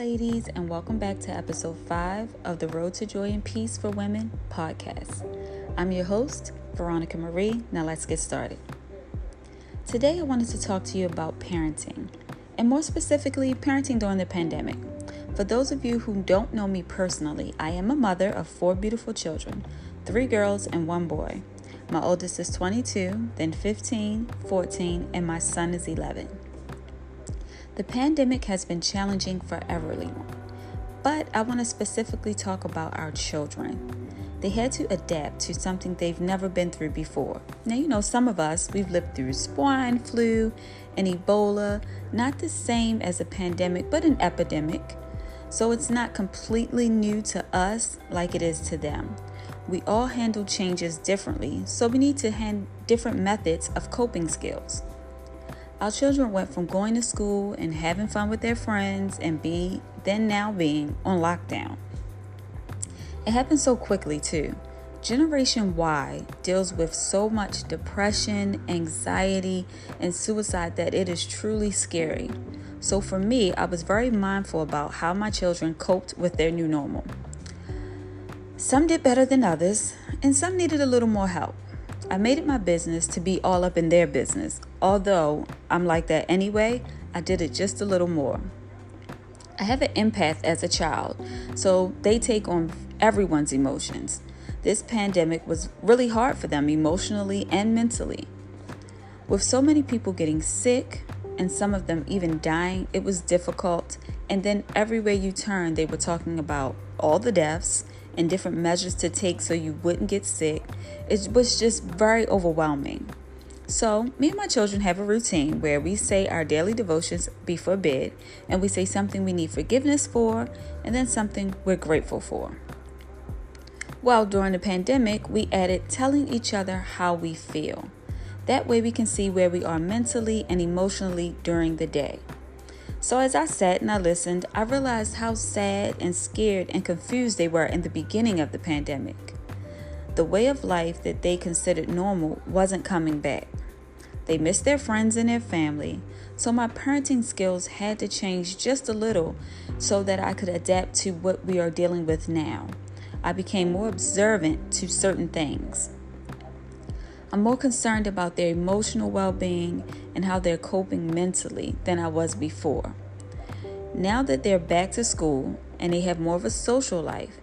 ladies, and welcome back to episode 5 of the Road to Joy and Peace for Women podcast. I'm your host, Veronica Marie. Now, let's get started. Today, I wanted to talk to you about parenting, and more specifically, parenting during the pandemic. For those of you who don't know me personally, I am a mother of four beautiful children three girls and one boy. My oldest is 22, then 15, 14, and my son is 11. The pandemic has been challenging for everyone, but I want to specifically talk about our children. They had to adapt to something they've never been through before. Now, you know, some of us, we've lived through swine flu and Ebola, not the same as a pandemic, but an epidemic. So it's not completely new to us like it is to them. We all handle changes differently, so we need to hand different methods of coping skills. Our children went from going to school and having fun with their friends and be then now being on lockdown. It happened so quickly too. Generation Y deals with so much depression, anxiety, and suicide that it is truly scary. So for me, I was very mindful about how my children coped with their new normal. Some did better than others, and some needed a little more help. I made it my business to be all up in their business. Although I'm like that anyway, I did it just a little more. I have an empath as a child, so they take on everyone's emotions. This pandemic was really hard for them emotionally and mentally. With so many people getting sick and some of them even dying, it was difficult. And then everywhere you turn, they were talking about all the deaths and different measures to take so you wouldn't get sick. It was just very overwhelming. So, me and my children have a routine where we say our daily devotions before bed and we say something we need forgiveness for and then something we're grateful for. Well, during the pandemic, we added telling each other how we feel. That way, we can see where we are mentally and emotionally during the day. So, as I sat and I listened, I realized how sad and scared and confused they were in the beginning of the pandemic. The way of life that they considered normal wasn't coming back. They missed their friends and their family, so my parenting skills had to change just a little so that I could adapt to what we are dealing with now. I became more observant to certain things. I'm more concerned about their emotional well being and how they're coping mentally than I was before. Now that they're back to school and they have more of a social life,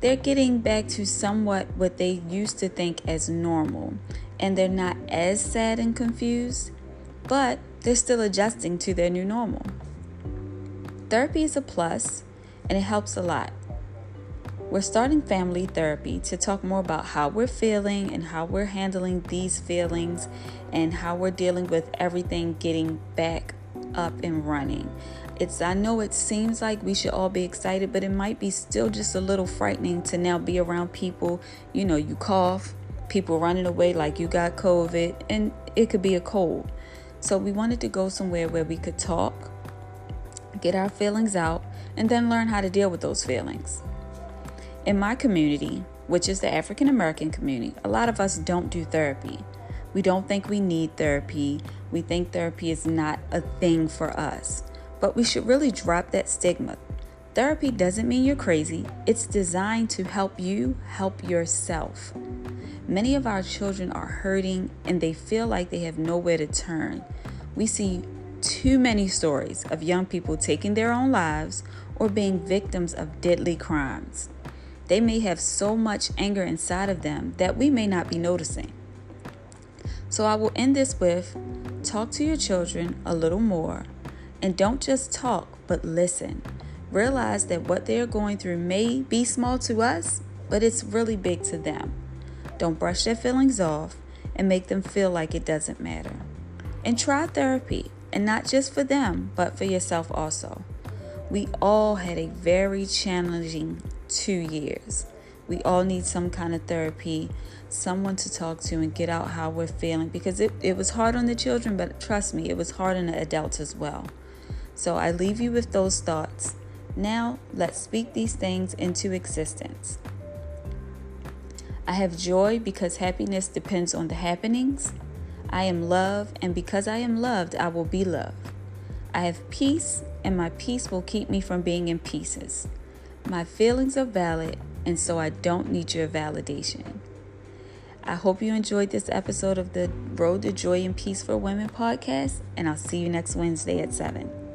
they're getting back to somewhat what they used to think as normal, and they're not as sad and confused, but they're still adjusting to their new normal. Therapy is a plus, and it helps a lot. We're starting family therapy to talk more about how we're feeling and how we're handling these feelings and how we're dealing with everything getting back up and running. It's I know it seems like we should all be excited, but it might be still just a little frightening to now be around people, you know, you cough, people running away like you got COVID, and it could be a cold. So we wanted to go somewhere where we could talk, get our feelings out, and then learn how to deal with those feelings. In my community, which is the African American community, a lot of us don't do therapy. We don't think we need therapy. We think therapy is not a thing for us. But we should really drop that stigma. Therapy doesn't mean you're crazy, it's designed to help you help yourself. Many of our children are hurting and they feel like they have nowhere to turn. We see too many stories of young people taking their own lives or being victims of deadly crimes. They may have so much anger inside of them that we may not be noticing. So I will end this with talk to your children a little more and don't just talk, but listen. Realize that what they are going through may be small to us, but it's really big to them. Don't brush their feelings off and make them feel like it doesn't matter. And try therapy, and not just for them, but for yourself also. We all had a very challenging two years. We all need some kind of therapy, someone to talk to and get out how we're feeling because it, it was hard on the children, but trust me, it was hard on the adults as well. So I leave you with those thoughts. Now, let's speak these things into existence. I have joy because happiness depends on the happenings. I am love, and because I am loved, I will be loved. I have peace, and my peace will keep me from being in pieces. My feelings are valid, and so I don't need your validation. I hope you enjoyed this episode of the Road to Joy and Peace for Women podcast, and I'll see you next Wednesday at 7.